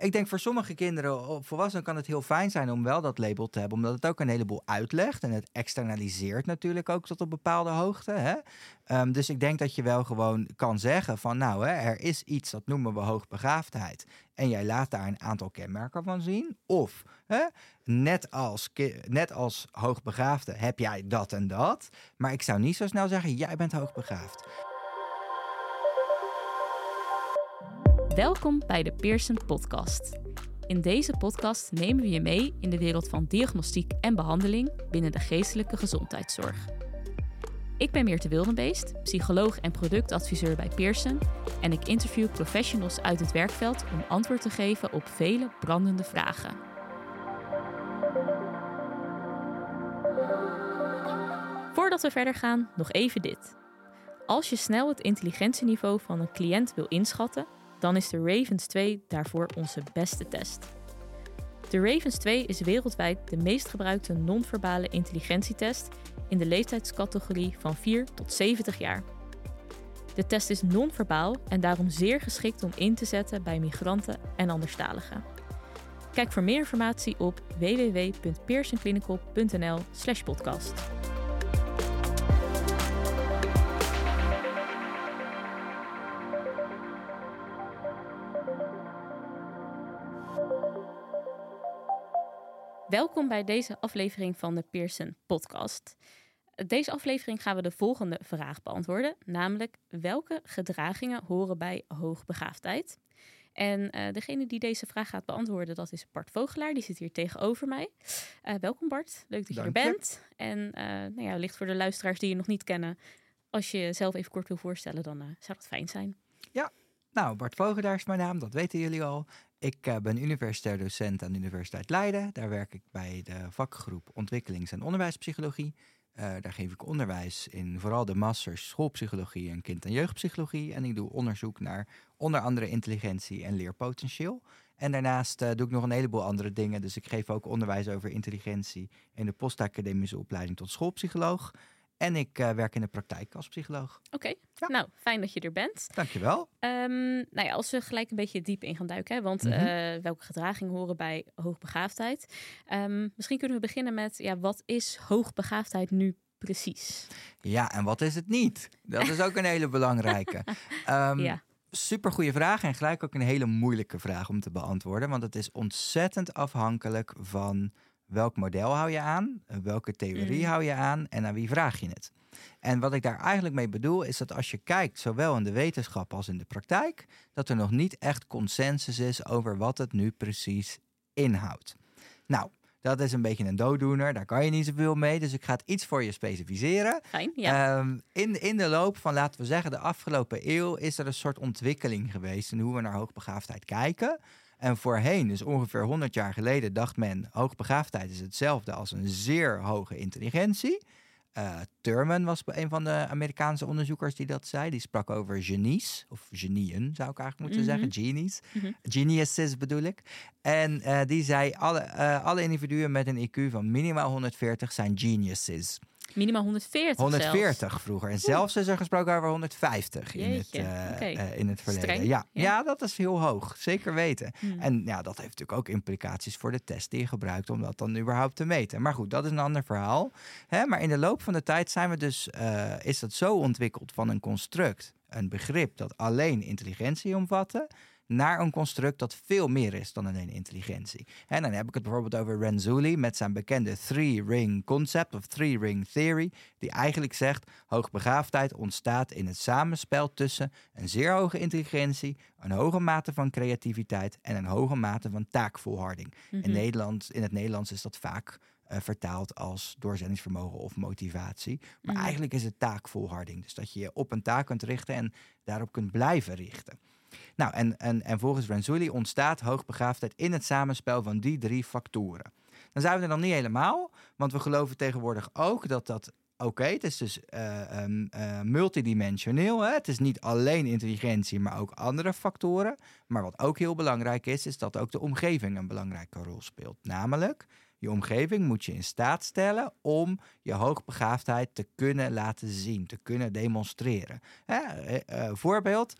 ik denk voor sommige kinderen of volwassenen kan het heel fijn zijn om wel dat label te hebben. Omdat het ook een heleboel uitlegt. En het externaliseert natuurlijk ook tot een bepaalde hoogte. Hè? Ehm, dus ik denk dat je wel gewoon kan zeggen van nou, hè, er is iets dat noemen we hoogbegaafdheid. En jij laat daar een aantal kenmerken van zien. Of hè, net, als, net als hoogbegaafde heb jij dat en dat. Maar ik zou niet zo snel zeggen, jij bent hoogbegaafd. Welkom bij de Pearson Podcast. In deze podcast nemen we je mee in de wereld van diagnostiek en behandeling binnen de geestelijke gezondheidszorg. Ik ben Meerte Wildenbeest, psycholoog en productadviseur bij Pearson en ik interview professionals uit het werkveld om antwoord te geven op vele brandende vragen. Voordat we verder gaan, nog even dit. Als je snel het intelligentieniveau van een cliënt wil inschatten, dan is de Ravens 2 daarvoor onze beste test. De Ravens 2 is wereldwijd de meest gebruikte non-verbale intelligentietest in de leeftijdscategorie van 4 tot 70 jaar. De test is non-verbaal en daarom zeer geschikt om in te zetten bij migranten en anderstaligen. Kijk voor meer informatie op www.pearsonclinical.nl/podcast. Welkom bij deze aflevering van de Pearson Podcast. Deze aflevering gaan we de volgende vraag beantwoorden, namelijk welke gedragingen horen bij hoogbegaafdheid? En uh, degene die deze vraag gaat beantwoorden, dat is Bart Vogelaar. Die zit hier tegenover mij. Uh, welkom Bart, leuk dat je er bent. En uh, nou ja, licht voor de luisteraars die je nog niet kennen. Als je jezelf even kort wil voorstellen, dan zou dat fijn zijn. Ja, nou, Bart Vogelaar is mijn naam, dat weten jullie al. Ik uh, ben universitair docent aan de Universiteit Leiden. Daar werk ik bij de vakgroep Ontwikkelings- en Onderwijspsychologie. Uh, daar geef ik onderwijs in vooral de masters schoolpsychologie en kind- en jeugdpsychologie. En ik doe onderzoek naar onder andere intelligentie en leerpotentieel. En daarnaast uh, doe ik nog een heleboel andere dingen. Dus ik geef ook onderwijs over intelligentie in de postacademische opleiding tot schoolpsycholoog. En ik uh, werk in de praktijk als psycholoog. Oké, okay. ja. nou fijn dat je er bent. Dankjewel. Um, nou ja, als we gelijk een beetje diep in gaan duiken, hè, want mm -hmm. uh, welke gedragingen horen bij hoogbegaafdheid? Um, misschien kunnen we beginnen met, ja, wat is hoogbegaafdheid nu precies? Ja, en wat is het niet? Dat is ook een hele belangrijke. Um, ja. Super goede vraag en gelijk ook een hele moeilijke vraag om te beantwoorden, want het is ontzettend afhankelijk van welk model hou je aan, welke theorie mm. hou je aan en aan wie vraag je het. En wat ik daar eigenlijk mee bedoel is dat als je kijkt, zowel in de wetenschap als in de praktijk, dat er nog niet echt consensus is over wat het nu precies inhoudt. Nou, dat is een beetje een dooddoener, daar kan je niet zoveel mee, dus ik ga het iets voor je specificeren. Fijn, ja. Um, in, in de loop van, laten we zeggen, de afgelopen eeuw is er een soort ontwikkeling geweest in hoe we naar hoogbegaafdheid kijken. En voorheen, dus ongeveer 100 jaar geleden, dacht men: hoogbegaafdheid is hetzelfde als een zeer hoge intelligentie. Uh, Thurman was een van de Amerikaanse onderzoekers die dat zei. Die sprak over genies, of genieën zou ik eigenlijk moeten mm -hmm. zeggen, genies. Mm -hmm. Geniuses bedoel ik. En uh, die zei: alle, uh, alle individuen met een IQ van minimaal 140 zijn geniuses. Minimaal 140 140 zelfs. vroeger. En zelfs is er gesproken over 150 in het, uh, okay. uh, in het verleden. Ja. Ja. ja, dat is heel hoog. Zeker weten. Hmm. En ja, dat heeft natuurlijk ook implicaties voor de test die je gebruikt om dat dan überhaupt te meten. Maar goed, dat is een ander verhaal. Hè, maar in de loop van de tijd zijn we dus, uh, is dat zo ontwikkeld van een construct, een begrip dat alleen intelligentie omvatte naar een construct dat veel meer is dan alleen intelligentie. En dan heb ik het bijvoorbeeld over Renzulli met zijn bekende three-ring concept of three-ring theory, die eigenlijk zegt hoogbegaafdheid ontstaat in het samenspel tussen een zeer hoge intelligentie, een hoge mate van creativiteit en een hoge mate van taakvolharding. Mm-hmm. In, Nederland, in het Nederlands is dat vaak uh, vertaald als doorzettingsvermogen of motivatie. Maar mm. eigenlijk is het taakvolharding. Dus dat je je op een taak kunt richten en daarop kunt blijven richten. Nou, en, en, en volgens Renzulli ontstaat hoogbegaafdheid in het samenspel van die drie factoren. Dan zijn we er nog niet helemaal, want we geloven tegenwoordig ook dat dat oké, het is dus uh, um, uh, multidimensioneel. Hè? Het is niet alleen intelligentie, maar ook andere factoren. Maar wat ook heel belangrijk is, is dat ook de omgeving een belangrijke rol speelt. Namelijk, je omgeving moet je in staat stellen om je hoogbegaafdheid te kunnen laten zien, te kunnen demonstreren. Hè? Uh, voorbeeld.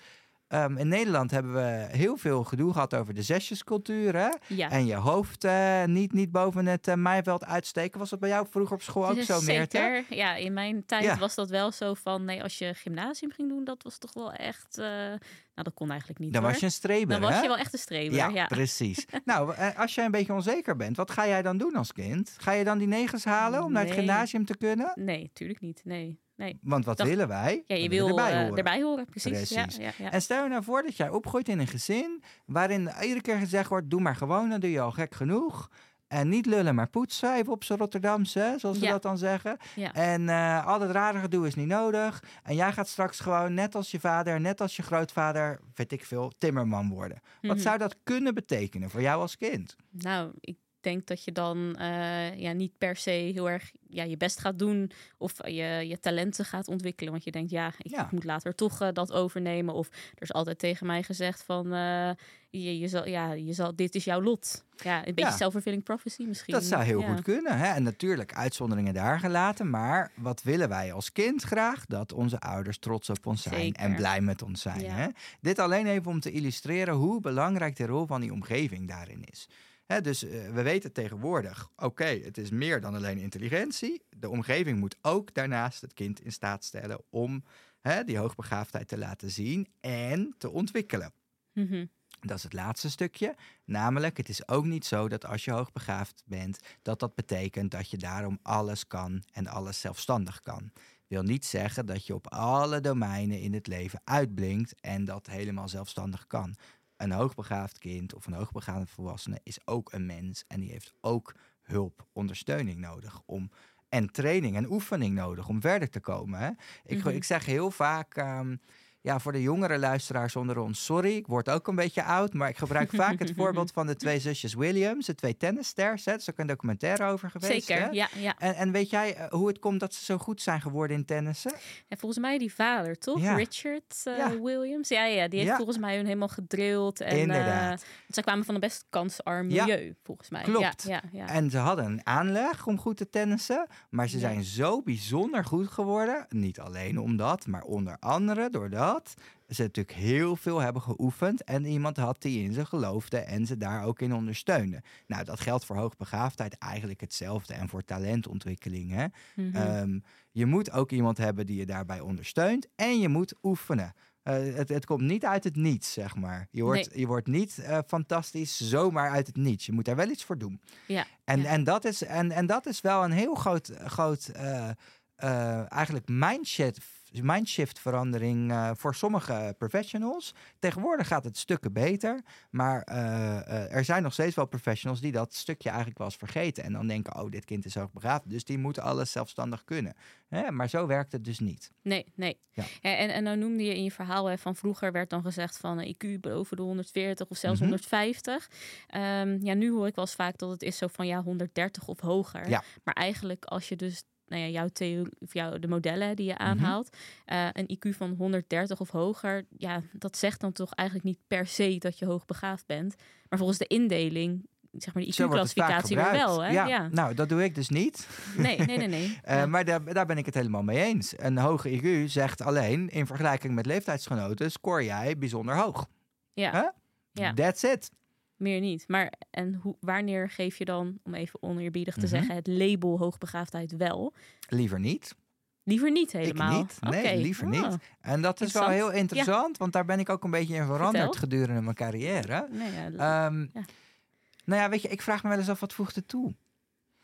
Ehm, in Nederland hebben we heel veel gedoe gehad over de zesjescultuur. Hè? Ja. En je hoofd uh, niet, niet boven het uh, uitsteken. Was dat bij jou vroeger op school ook zo, meer? Zeker. Ja, in mijn tijd was dat wel zo van... Nee, als je gymnasium ging doen, dat was toch wel echt... Uh, nou, dat kon eigenlijk niet Dan hoor. was je een streber, Dan was je wel echt een streber, ja. ja. precies. nou, als jij een beetje onzeker bent, wat ga jij dan doen als kind? Ga je dan die negens halen om naar het gymnasium te kunnen? Nee, tuurlijk niet. Nee. Nee. Want wat Dat- willen wij? Ja, je wil erbij eh, horen. erbij horen, precies. Precies. Ja, ja. En stel je nou voor dat jij opgroeit in een gezin waarin iedere keer gezegd wordt: doe maar gewoon, dan doe je al gek genoeg. En niet lullen, maar poetsen, even op z'n Rotterdamse, zoals ze dat dan zeggen. En eh, al dat rare gedoe is niet nodig. En jij gaat straks gewoon, net als je vader, net als je grootvader, weet ik veel, timmerman worden. Wat Mhm. zou dat kunnen betekenen voor jou als kind? Nou, ik denk dat je dan eh, ja, niet per se heel erg ja, je best gaat doen of je, je talenten gaat ontwikkelen. Want je denkt, ja, ik Ja. moet later toch eh, dat overnemen. Of er is altijd tegen mij gezegd van, eh, je, je zal, ja, je zal, dit is jouw lot. Ja, een beetje Ja. self-fulfilling prophecy misschien. Dat zou heel Ja. goed kunnen. Hè? En natuurlijk uitzonderingen daar gelaten. Maar wat willen wij als kind graag? Dat onze ouders trots op ons zijn Zeker. en blij met ons zijn. Hè? Dit alleen even om te illustreren hoe belangrijk de rol van die omgeving daarin is. Dus eh, we weten tegenwoordig, oké, het is meer dan alleen intelligentie. De omgeving moet ook daarnaast het kind in staat stellen om die hoogbegaafdheid te laten zien en te ontwikkelen. Mhm. Dat is het laatste stukje. Namelijk, het is ook niet zo dat als je hoogbegaafd bent, dat dat betekent dat je daarom alles kan en alles zelfstandig kan. Wil niet zeggen dat je op alle domeinen in het leven uitblinkt en dat helemaal zelfstandig kan. Een hoogbegaafd kind of een hoogbegaafde volwassene is ook een mens en die heeft ook hulp, ondersteuning nodig om en training en oefening nodig om verder te komen. Hè? Ik, Mhm. ik zeg heel vaak, ehm, ja, voor de jongere luisteraars onder ons, sorry, ik word ook een beetje oud, maar ik gebruik vaak het voorbeeld van de twee zusjes Williams, de twee tennissters. hè. Er is ook een documentaire over geweest. Zeker, hè? ja. ja. En, en weet jij eh, hoe het komt dat ze zo goed zijn geworden in tennissen? En volgens mij die vader, toch? Ja. Richard eh, Ja. Williams. Ja, ja, die heeft volgens mij hun helemaal gedrild. En, Inderdaad. eh, zij kwamen van een best kansarm milieu, volgens mij. Klopt. Ja, ja. En ze hadden een aanleg om goed te tennissen, maar ze zijn zo bijzonder goed geworden. Niet alleen omdat, maar onder andere doordat ze natuurlijk heel veel hebben geoefend en iemand had die in ze geloofde en ze daar ook in ondersteunde. Nou, dat geldt voor hoogbegaafdheid eigenlijk hetzelfde en voor talentontwikkeling. Hè? Mhm. Ehm, je moet ook iemand hebben die je daarbij ondersteunt en je moet oefenen. Eh, het, het komt niet uit het niets, zeg maar. Je wordt, je wordt niet eh, fantastisch zomaar uit het niets. Je moet daar wel iets voor doen. ja. En, Ja. en, dat, is, en, en dat is wel een heel groot, groot eh, eigenlijk mindshift, mindshift verandering eh, voor sommige professionals. Tegenwoordig gaat het stukken beter, maar eh, eh, er zijn nog steeds wel professionals die dat stukje eigenlijk wel eens vergeten. En dan denken, oh, dit kind is hoogbegaafd, dus die moet alles zelfstandig kunnen. Hè? Maar zo werkt het dus niet. Nee, nee. Ja. En, en, en nou noemde je in je verhaal hè, van vroeger werd dan gezegd van IQ boven de 140 of zelfs Mhm. 150. Ehm, ja, nu hoor ik wel eens vaak dat het is zo van ja 130 of hoger. Ja. Maar eigenlijk als je dus nou ja, jouw theorie, of jouw, de modellen die je Mhm. aanhaalt, eh, een IQ van 130 of hoger, ja, dat zegt dan toch eigenlijk niet per se dat je hoogbegaafd bent. Maar volgens de indeling, zeg maar de IQ-classificatie wel, hè? Ja, ja. Nou, dat doe ik dus niet. Nee, nee, nee, nee. Eh, Ja. Maar daar, daar ben ik het helemaal mee eens. Een hoge IQ zegt alleen, in vergelijking met leeftijdsgenoten, scoor jij bijzonder hoog. ja. Hè? Ja. That's it. Meer niet. Maar en hoe, wanneer geef je dan, om even oneerbiedig te Mhm. zeggen, het label hoogbegaafdheid wel? Liever niet. Liever niet helemaal. Ik niet. Nee, liever Ah. niet. En dat is wel heel interessant, want daar ben ik ook een beetje in veranderd Vertel. gedurende mijn carrière. Nee, ja, Ehm, Ja. Nou ja, weet je, ik vraag me wel eens af wat voegt het toe.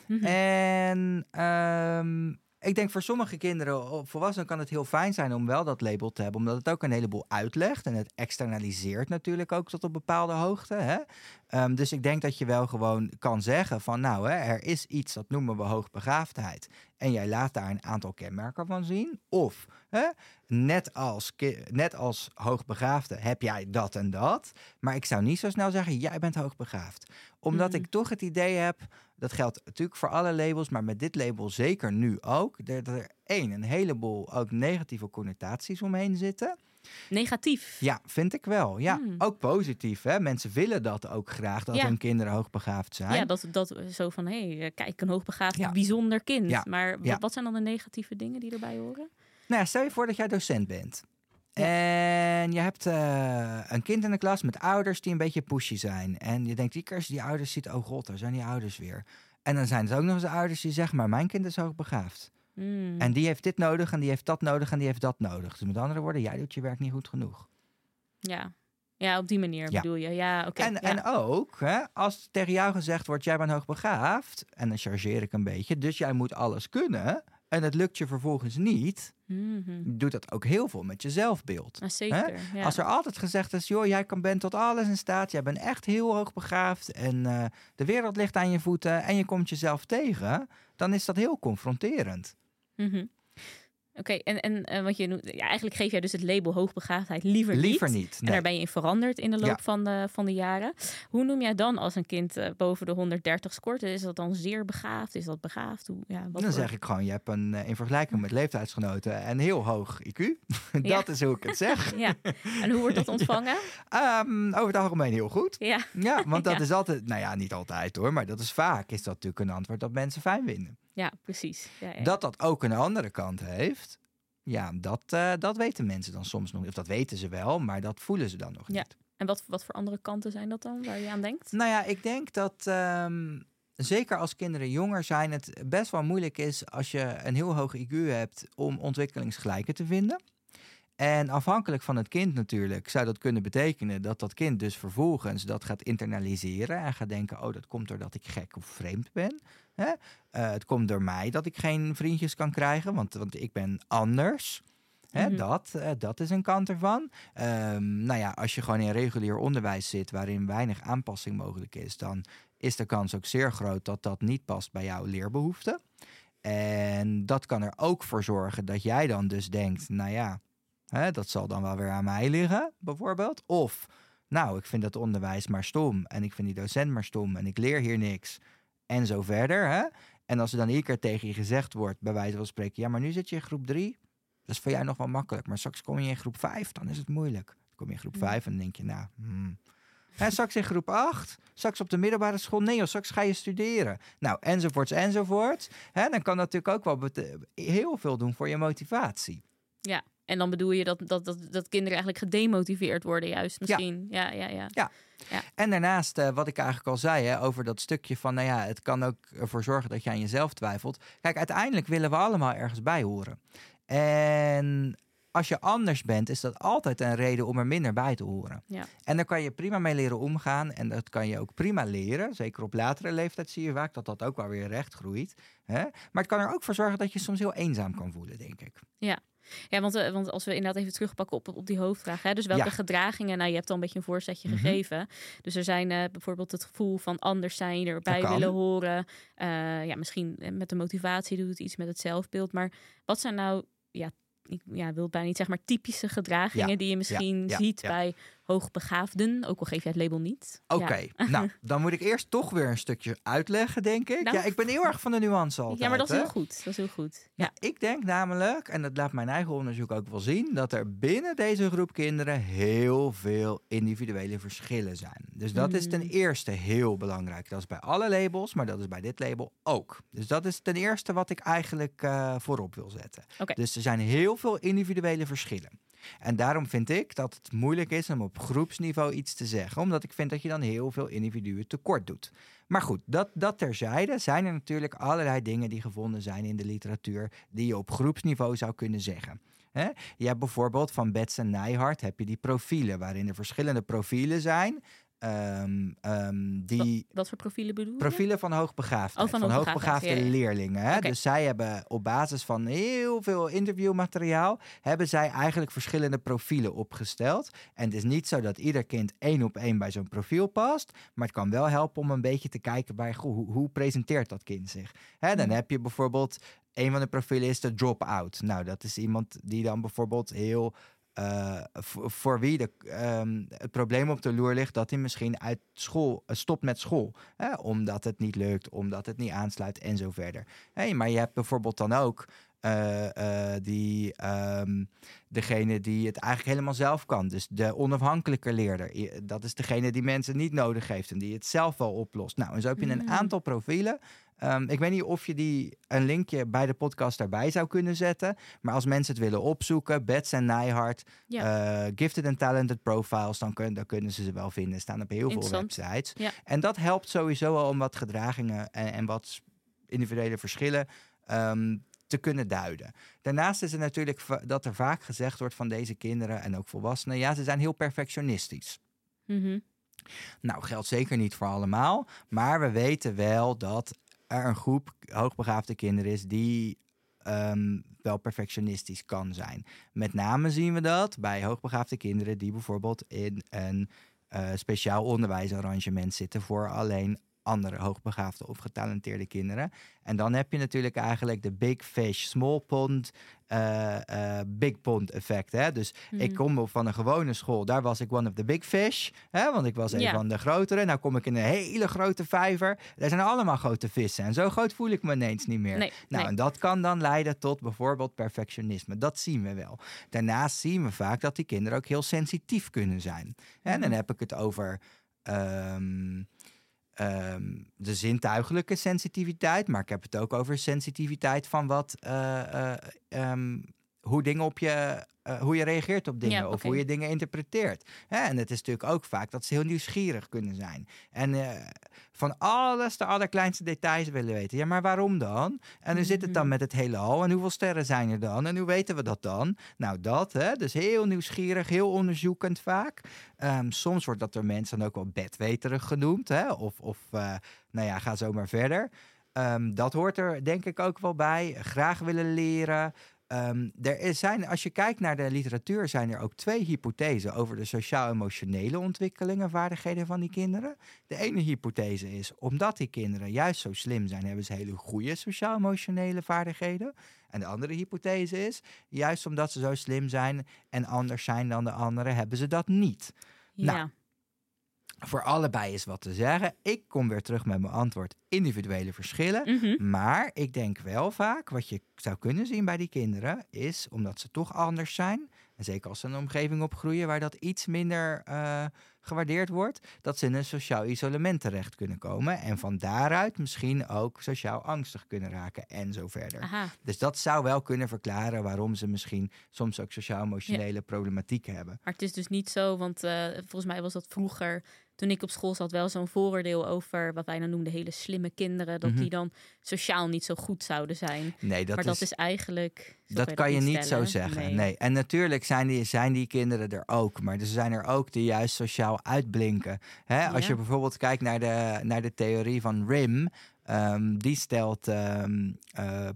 mhm. En ehm, ik denk voor sommige kinderen of volwassenen kan het heel fijn zijn om wel dat label te hebben. Omdat het ook een heleboel uitlegt. En het externaliseert natuurlijk ook tot op bepaalde hoogte. Hè? Ehm, dus ik denk dat je wel gewoon kan zeggen van nou, hè, er is iets dat noemen we hoogbegaafdheid. En jij laat daar een aantal kenmerken van zien. Of hè, net, als, net als hoogbegaafde heb jij dat en dat. Maar ik zou niet zo snel zeggen, jij bent hoogbegaafd. Omdat Mhm. ik toch het idee heb, dat geldt natuurlijk voor alle labels, maar met dit label zeker nu ook. Dat er één, een heleboel ook negatieve connotaties omheen zitten. Negatief. Ja, vind ik wel. Ja, Hmm. ook positief. Hè? Mensen willen dat ook graag, dat Ja. hun kinderen hoogbegaafd zijn. Ja, dat, dat zo van, hé, hey, kijk, een hoogbegaafd, Ja. bijzonder kind. Ja. Maar wat, zijn dan de negatieve dingen die erbij horen? Nou stel je voor dat jij docent bent. En je hebt uh, een kind in de klas met ouders die een beetje pushy zijn. En je denkt, die keer die ouders ziet, oh god, daar zijn die ouders weer. En dan zijn het ook nog eens ouders die zeggen, maar mijn kind is hoogbegaafd. Mm. En die heeft dit nodig en die heeft dat nodig en die heeft dat nodig. Dus met andere woorden, jij doet je werk niet goed genoeg. Ja, ja, op die manier bedoel je. Ja, oké. en, ja. en ook, hè, als tegen jou gezegd wordt, jij bent hoogbegaafd, en dan chargeer ik een beetje, dus jij moet alles kunnen, en het lukt je vervolgens niet, mm doet dat ook heel veel met je zelfbeeld. Ah, zeker, ja. Als er altijd gezegd is, joh, jij kan, bent tot alles in staat, jij bent echt heel hoogbegaafd en uh, de wereld ligt aan je voeten en je komt jezelf tegen, dan is dat heel confronterend. Mm Oké, en, en uh, wat je noemt, ja, eigenlijk geef jij dus het label hoogbegaafdheid liever, liever niet. niet En daar ben je in veranderd in de loop van, de, van de jaren. Hoe noem jij dan als een kind uh, boven de 130 scoort? Is dat dan zeer begaafd? Is dat begaafd? Hoe, ja, wat dan zeg ik gewoon, je hebt een, uh, in vergelijking met leeftijdsgenoten een heel hoog IQ. dat is hoe ik het zeg. ja. En hoe wordt dat ontvangen? um, over het algemeen heel goed. Ja, ja want dat is altijd, nou ja, niet altijd hoor, maar dat is vaak is dat natuurlijk een antwoord dat mensen fijn vinden. Ja, precies. Ja, ja. Dat dat ook een andere kant heeft, ja, dat, uh, dat weten mensen dan soms nog niet. Of dat weten ze wel, maar dat voelen ze dan nog ja. niet. En wat, wat voor andere kanten zijn dat dan, waar je aan denkt? Nou ja, ik denk dat um, zeker als kinderen jonger zijn, het best wel moeilijk is als je een heel hoog IQ hebt om ontwikkelingsgelijken te vinden. En afhankelijk van het kind natuurlijk zou dat kunnen betekenen dat dat kind dus vervolgens dat gaat internaliseren en gaat denken, oh dat komt doordat ik gek of vreemd ben. Hè? Uh, het komt door mij dat ik geen vriendjes kan krijgen, want, want ik ben anders. Hè, mm dat, uh, dat is een kant ervan. Um, nou ja, als je gewoon in regulier onderwijs zit waarin weinig aanpassing mogelijk is, dan is de kans ook zeer groot dat dat niet past bij jouw leerbehoeften. En dat kan er ook voor zorgen dat jij dan dus denkt, nou ja, hè, dat zal dan wel weer aan mij liggen, bijvoorbeeld. Of, nou, ik vind dat onderwijs maar stom en ik vind die docent maar stom en ik leer hier niks en zo verder. Hè? En als er dan iedere keer tegen je gezegd wordt, bij wijze van spreken, ja, maar nu zit je in groep drie, dat is voor jou nog wel makkelijk. Maar straks kom je in groep vijf, dan is het moeilijk. Dan kom je in groep vijf en dan denk je, nou, hmm. En straks in groep 8, straks op de middelbare school. Nee, of straks ga je studeren. Nou, enzovoorts, enzovoorts. Hè, dan kan dat natuurlijk ook wel heel veel doen voor je motivatie. Ja, en dan bedoel je dat, dat, dat, dat kinderen eigenlijk gedemotiveerd worden, juist misschien. Ja, ja, ja. ja. ja. En daarnaast, uh, wat ik eigenlijk al zei, hè, over dat stukje van, nou ja, het kan ook ervoor zorgen dat je aan jezelf twijfelt. Kijk, uiteindelijk willen we allemaal ergens bij horen. En als je anders bent, is dat altijd een reden om er minder bij te horen. Ja. En daar kan je prima mee leren omgaan. En dat kan je ook prima leren. Zeker op latere leeftijd zie je vaak dat dat ook wel weer recht groeit. Hè? Maar het kan er ook voor zorgen dat je soms heel eenzaam kan voelen, denk ik. Ja, ja, want, uh, want als we inderdaad even terugpakken op, op die hoofdvraag. Hè, dus welke gedragingen, nou je hebt al een beetje een voorzetje mhm. gegeven. Dus er zijn uh, bijvoorbeeld het gevoel van anders zijn, erbij willen horen. Uh, ja, misschien met de motivatie doet het iets met het zelfbeeld. Maar wat zijn nou ja, ik ja, wil bijna niet zeg maar typische gedragingen die je misschien ziet bij hoogbegaafden, ook al geef je het label niet. Oké, nou, dan moet ik eerst toch weer een stukje uitleggen, denk ik. Nou, ja, ik ben heel erg van de nuance altijd. Ja, maar dat is heel goed. Dat is heel goed. Ja. ik denk namelijk, en dat laat mijn eigen onderzoek ook wel zien, dat er binnen deze groep kinderen heel veel individuele verschillen zijn. Dus dat is ten hmm. eerste heel belangrijk. Dat is bij alle labels, maar dat is bij dit label ook. Dus dat is ten eerste wat ik eigenlijk uh, voorop wil zetten. Okay. Dus er zijn heel veel individuele verschillen. En daarom vind ik dat het moeilijk is om op groepsniveau iets te zeggen, omdat ik vind dat je dan heel veel individuen tekort doet. Maar goed, dat, dat terzijde zijn er natuurlijk allerlei dingen die gevonden zijn in de literatuur die je op groepsniveau zou kunnen zeggen. Je hebt bijvoorbeeld van Betts en Nijhart heb je die profielen, waarin er verschillende profielen zijn Um, um, die wat, wat, voor profielen bedoel je? Profielen van hoogbegaafde, oh, van, van hoogbegaafde leerlingen. Hè? Dus zij hebben op basis van heel veel interviewmateriaal... hebben zij eigenlijk verschillende profielen opgesteld. En het is niet zo dat ieder kind één op één bij zo'n profiel past... maar het kan wel helpen om een beetje te kijken bij... hoe, hoe presenteert dat kind zich? Hè, dan hmm. heb je bijvoorbeeld... Een van de profielen is de drop-out. Nou, dat is iemand die dan bijvoorbeeld heel uh, voor wie de, um, het probleem op de loer ligt dat hij misschien uit school uh, stopt met school. Hè? Omdat het niet lukt, omdat het niet aansluit en zo verder. Hey, maar je hebt bijvoorbeeld dan ook die, um, degene die het eigenlijk helemaal zelf kan. Dus de onafhankelijke leerder. Dat is degene die mensen niet nodig heeft en die het zelf wel oplost. Nou, en zo heb je een mm. aantal profielen Ehm, ik weet niet of je die een linkje bij de podcast daarbij zou kunnen zetten. Maar als mensen het willen opzoeken, Bets en Nijhart, eh, Gifted and Talented Profiles, dan, dan, kunnen ze ze wel vinden. Staan op heel veel websites. En dat helpt sowieso al om wat gedragingen en, en wat individuele verschillen um, te kunnen duiden. Daarnaast is het natuurlijk dat er vaak gezegd wordt van deze kinderen en ook volwassenen, ja, ze zijn heel perfectionistisch. Mm Nou, geldt zeker niet voor allemaal, maar we weten wel dat er een groep hoogbegaafde kinderen is die um, wel perfectionistisch kan zijn. Met name zien we dat bij hoogbegaafde kinderen die bijvoorbeeld in een uh, speciaal onderwijsarrangement zitten voor alleen andere hoogbegaafde of getalenteerde kinderen. En dan heb je natuurlijk eigenlijk de big fish, small pond, uh, uh, big pond effect. Hè? Dus ik mhm. kom van een gewone school, daar was ik one of the big fish, hè? want ik was een van de grotere. Nou kom ik in een hele grote vijver, daar zijn allemaal grote vissen. En zo groot voel ik me ineens niet meer. nou, en dat kan dan leiden tot bijvoorbeeld perfectionisme. Dat zien we wel. Daarnaast zien we vaak dat die kinderen ook heel sensitief kunnen zijn. En dan mhm. heb ik het over... Ehm, Ehm, de zintuigelijke sensitiviteit, maar ik heb het ook over sensitiviteit van wat, uh, hoe dingen op je uh, hoe je reageert op dingen of hoe je dingen interpreteert. en het is natuurlijk ook vaak dat ze heel nieuwsgierig kunnen zijn. En uh, van alles, de allerkleinste details willen weten. Ja, maar waarom dan? En hoe zit het dan mhm. met het hele al? En hoeveel sterren zijn er dan? En hoe weten we dat dan? Nou, dat, hè? Dus heel nieuwsgierig, heel onderzoekend vaak. Um, soms wordt dat door mensen dan ook wel bedweterig genoemd. Hè? Of, of uh, nou ja, ga zo maar verder. Um, dat hoort er denk ik ook wel bij. Graag willen leren. Um, er zijn, als je kijkt naar de literatuur, zijn er ook twee hypothesen over de sociaal-emotionele ontwikkelingen, vaardigheden van die kinderen. De ene hypothese is, omdat die kinderen juist zo slim zijn, hebben ze hele goede sociaal-emotionele vaardigheden. En de andere hypothese is, juist omdat ze zo slim zijn en anders zijn dan de anderen, hebben ze dat niet. Ja. Nou, voor allebei is wat te zeggen. Ik kom weer terug met mijn antwoord individuele verschillen. Mhm. Maar ik denk wel vaak, wat je zou kunnen zien bij die kinderen, is omdat ze toch anders zijn. En zeker als ze in een omgeving opgroeien waar dat iets minder uh, gewaardeerd wordt, dat ze in een sociaal isolement terecht kunnen komen. En van daaruit misschien ook sociaal angstig kunnen raken en zo verder. Dus dat zou wel kunnen verklaren waarom ze misschien soms ook sociaal-emotionele problematiek hebben. Maar het is dus niet zo, want uh, volgens mij was dat vroeger toen ik op school zat wel zo'n vooroordeel over wat wij dan noemden hele slimme kinderen. Dat mhm. die dan sociaal niet zo goed zouden zijn. Nee, dat maar is, dat is eigenlijk. Dat kan je niet zo zeggen. Nee. En natuurlijk zijn die, zijn die kinderen er ook. Maar er zijn er ook die juist sociaal uitblinken. Hè? Als je bijvoorbeeld kijkt naar de, naar de theorie van RIM. Um, die stelt um, uh,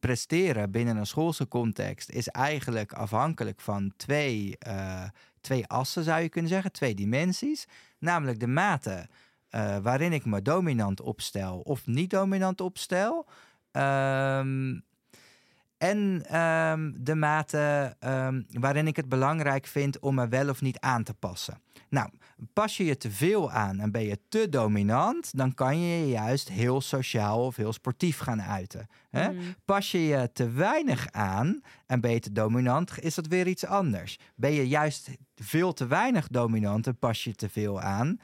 presteren binnen een schoolse context is eigenlijk afhankelijk van twee, uh, twee assen, zou je kunnen zeggen, twee dimensies. Namelijk de mate uh, waarin ik me dominant opstel of niet dominant opstel. Um, en um, de mate um, waarin ik het belangrijk vind om me wel of niet aan te passen. Nou, pas je je te veel aan en ben je te dominant, dan kan je je juist heel sociaal of heel sportief gaan uiten. Hè? Mm. Pas je je te weinig aan en ben je te dominant, is dat weer iets anders. Ben je juist veel te weinig dominant en pas je te veel aan,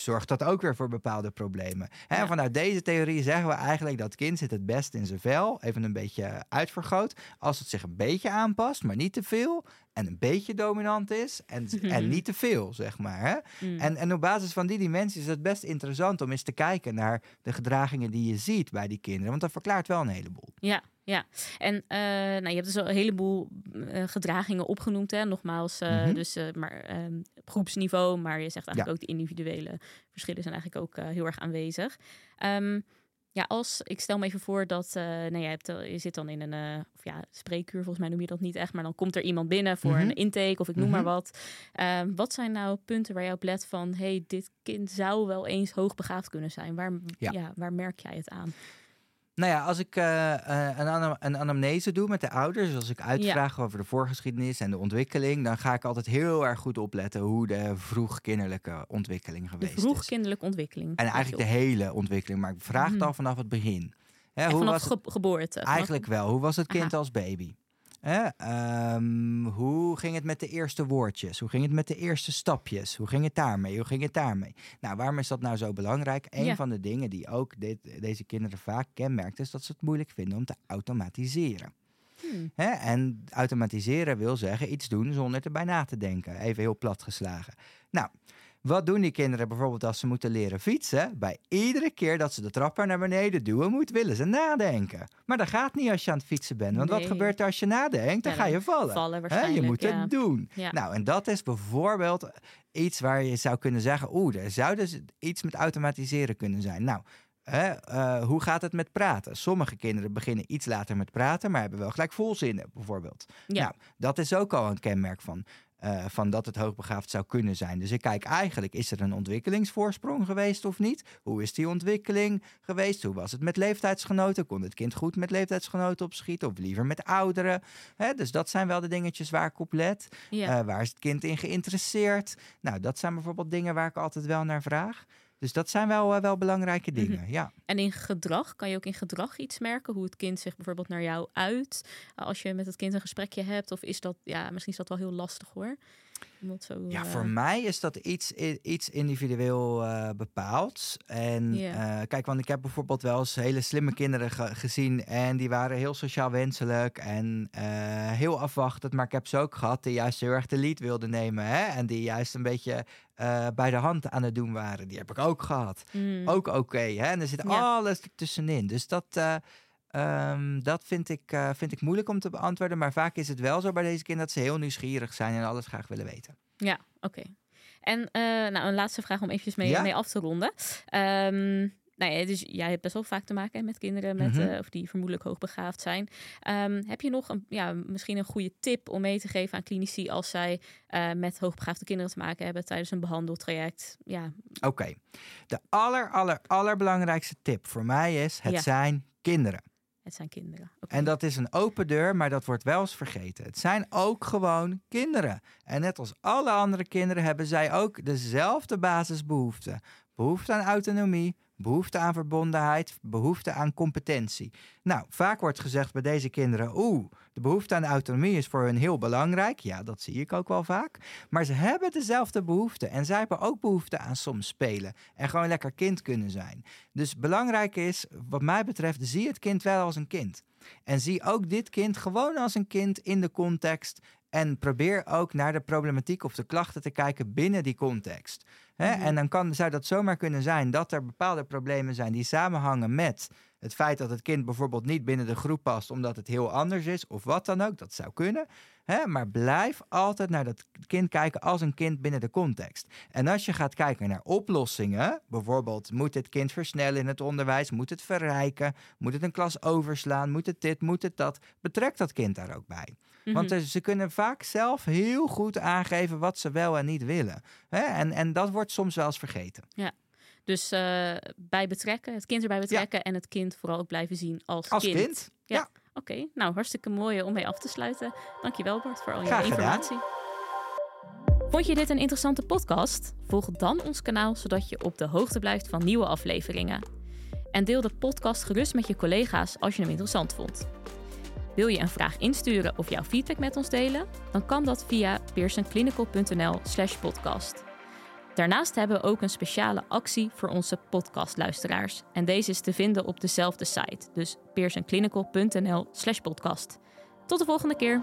zorgt dat ook weer voor bepaalde problemen. En vanuit deze theorie zeggen we eigenlijk dat kind zit het best in zijn vel, even een beetje uitvergroot, als het zich een beetje aanpast, maar niet te veel en een beetje dominant is en, en niet te veel, zeg maar. Hè? Mm. En, en op basis van die dimensies is het best interessant om eens te kijken naar de gedragingen die je ziet bij die kinderen, want dat verklaart wel een heleboel. Ja, ja, en uh, nou, je hebt dus een heleboel uh, gedragingen opgenoemd, hè? nogmaals, uh, mm-hmm. dus maar um, groepsniveau, maar je zegt eigenlijk ja. ook de individuele verschillen zijn eigenlijk ook heel erg aanwezig. Um, ja, als ik stel me even voor dat nou, je, hebt, je zit dan in een of ja, spreekuur, volgens mij noem je dat niet echt, maar dan komt er iemand binnen voor mm-hmm. een intake of ik noem maar wat. Uh, wat zijn nou punten waar je op let van, hey, dit kind zou wel eens hoogbegaafd kunnen zijn? Waar, ja. ja waar merk jij het aan? Nou ja, als ik uh, een, een, anamnese doe met de ouders, als ik uitvraag over de voorgeschiedenis en de ontwikkeling, dan ga ik altijd heel erg goed opletten hoe de vroegkinderlijke ontwikkeling geweest is. De vroegkinderlijke ontwikkeling. En eigenlijk de hele ontwikkeling, maar ik vraag het mhm. al vanaf het begin. Hè, hoe vanaf was het... geboorte? Eigenlijk wel. Hoe was het kind als baby? Ehm, hoe ging het met de eerste woordjes? Hoe ging het met de eerste stapjes? Hoe ging het daarmee? Hoe ging het daarmee? Nou, waarom is dat nou zo belangrijk? Een van de dingen die ook dit, deze kinderen vaak kenmerkt, is dat ze het moeilijk vinden om te automatiseren. Hmm. En automatiseren wil zeggen iets doen zonder erbij na te denken. Even heel plat geslagen. Nou, wat doen die kinderen bijvoorbeeld als ze moeten leren fietsen? Bij iedere keer dat ze de trapper naar beneden duwen, moet willen ze nadenken. Maar dat gaat niet als je aan het fietsen bent. Want wat gebeurt er als je nadenkt? Dan ga je vallen. vallen waarschijnlijk, je moet ja. het doen. Nou, en dat is bijvoorbeeld iets waar je zou kunnen zeggen: oeh, er zou dus iets met automatiseren kunnen zijn. Nou, uh, hoe gaat het met praten? Sommige kinderen beginnen iets later met praten, maar hebben wel gelijk volzinnen, bijvoorbeeld. Ja. Nou, dat is ook al een kenmerk van uh, van dat het hoogbegaafd zou kunnen zijn. Dus ik kijk eigenlijk, is er een ontwikkelingsvoorsprong geweest of niet? Hoe is die ontwikkeling geweest? Hoe was het met leeftijdsgenoten? Kon het kind goed met leeftijdsgenoten opschieten of liever met ouderen? Hè, dus dat zijn wel de dingetjes waar ik op let. Ja. Uh, waar is het kind in geïnteresseerd? Nou, dat zijn bijvoorbeeld dingen waar ik altijd wel naar vraag. Dus dat zijn wel, uh, wel belangrijke mhm. dingen, ja. En in gedrag, kan je ook in gedrag iets merken? Hoe het kind zich bijvoorbeeld naar jou uit? Als je met het kind een gesprekje hebt? Of is dat, ja, misschien is dat wel heel lastig hoor. Zo, ja, voor eh, mij is dat iets, iets individueel uh, bepaald. En uh, kijk, want ik heb bijvoorbeeld wel eens hele slimme kinderen gezien. En die waren heel sociaal wenselijk en heel afwachtend. Maar ik heb ze ook gehad die juist heel erg de lead wilden nemen. Hè? En die juist een beetje bij de hand aan het doen waren. Die heb ik ook gehad. Mm. Ook oké. hè? en er zit alles ertussenin. Dus dat. Um, dat vind ik, uh, vind ik moeilijk om te beantwoorden. Maar vaak is het wel zo bij deze kinderen dat ze heel nieuwsgierig zijn en alles graag willen weten. Ja, oké. En uh, nou, een laatste vraag om eventjes mee, mee af te ronden. Um, nou ja, dus jij hebt best wel vaak te maken met kinderen met, mm of die vermoedelijk hoogbegaafd zijn. Um, heb je nog een, ja, misschien een goede tip om mee te geven aan klinici als zij uh, met hoogbegaafde kinderen te maken hebben tijdens een behandeltraject? Ja. Oké, de aller, aller, allerbelangrijkste tip voor mij is: het zijn kinderen. Het zijn kinderen. En dat is een open deur, maar dat wordt wel eens vergeten. Het zijn ook gewoon kinderen. En net als alle andere kinderen hebben zij ook dezelfde basisbehoeften. Behoefte aan autonomie, behoefte aan verbondenheid, behoefte aan competentie. Nou, vaak wordt gezegd bij deze kinderen: oeh, de behoefte aan autonomie is voor hun heel belangrijk. Ja, dat zie ik ook wel vaak. Maar ze hebben dezelfde behoefte en zij hebben ook behoefte aan soms spelen en gewoon lekker kind kunnen zijn. Dus belangrijk is, wat mij betreft, zie het kind wel als een kind. En zie ook dit kind gewoon als een kind in de context en probeer ook naar de problematiek of de klachten te kijken binnen die context. Hè? Mhm. En dan kan, zou dat zomaar kunnen zijn dat er bepaalde problemen zijn die samenhangen met het feit dat het kind bijvoorbeeld niet binnen de groep past omdat het heel anders is of wat dan ook. Dat zou kunnen. Hè? Maar blijf altijd naar dat kind kijken als een kind binnen de context. En als je gaat kijken naar oplossingen, bijvoorbeeld moet het kind versnellen in het onderwijs, moet het verrijken, moet het een klas overslaan, moet het dit, moet het dat, betrek dat kind daar ook bij. Want mhm. ze kunnen vaak zelf heel goed aangeven wat ze wel en niet willen. Hè? En, en dat wordt soms wel eens vergeten. Ja. Dus uh, bij betrekken, het kind erbij betrekken en het kind vooral ook blijven zien als, als kind. Ja. Oké, nou hartstikke mooi om mee af te sluiten. Dankjewel Bart voor al je informatie. Vond je dit een interessante podcast? Volg dan ons kanaal zodat je op de hoogte blijft van nieuwe afleveringen. En deel de podcast gerust met je collega's als je hem interessant vond. Wil je een vraag insturen of jouw feedback met ons delen? Dan kan dat via pearsonclinical.nl/slash podcast. Daarnaast hebben we ook een speciale actie voor onze podcastluisteraars. En deze is te vinden op dezelfde site, dus pearsonclinical.nl/slash podcast. Tot de volgende keer.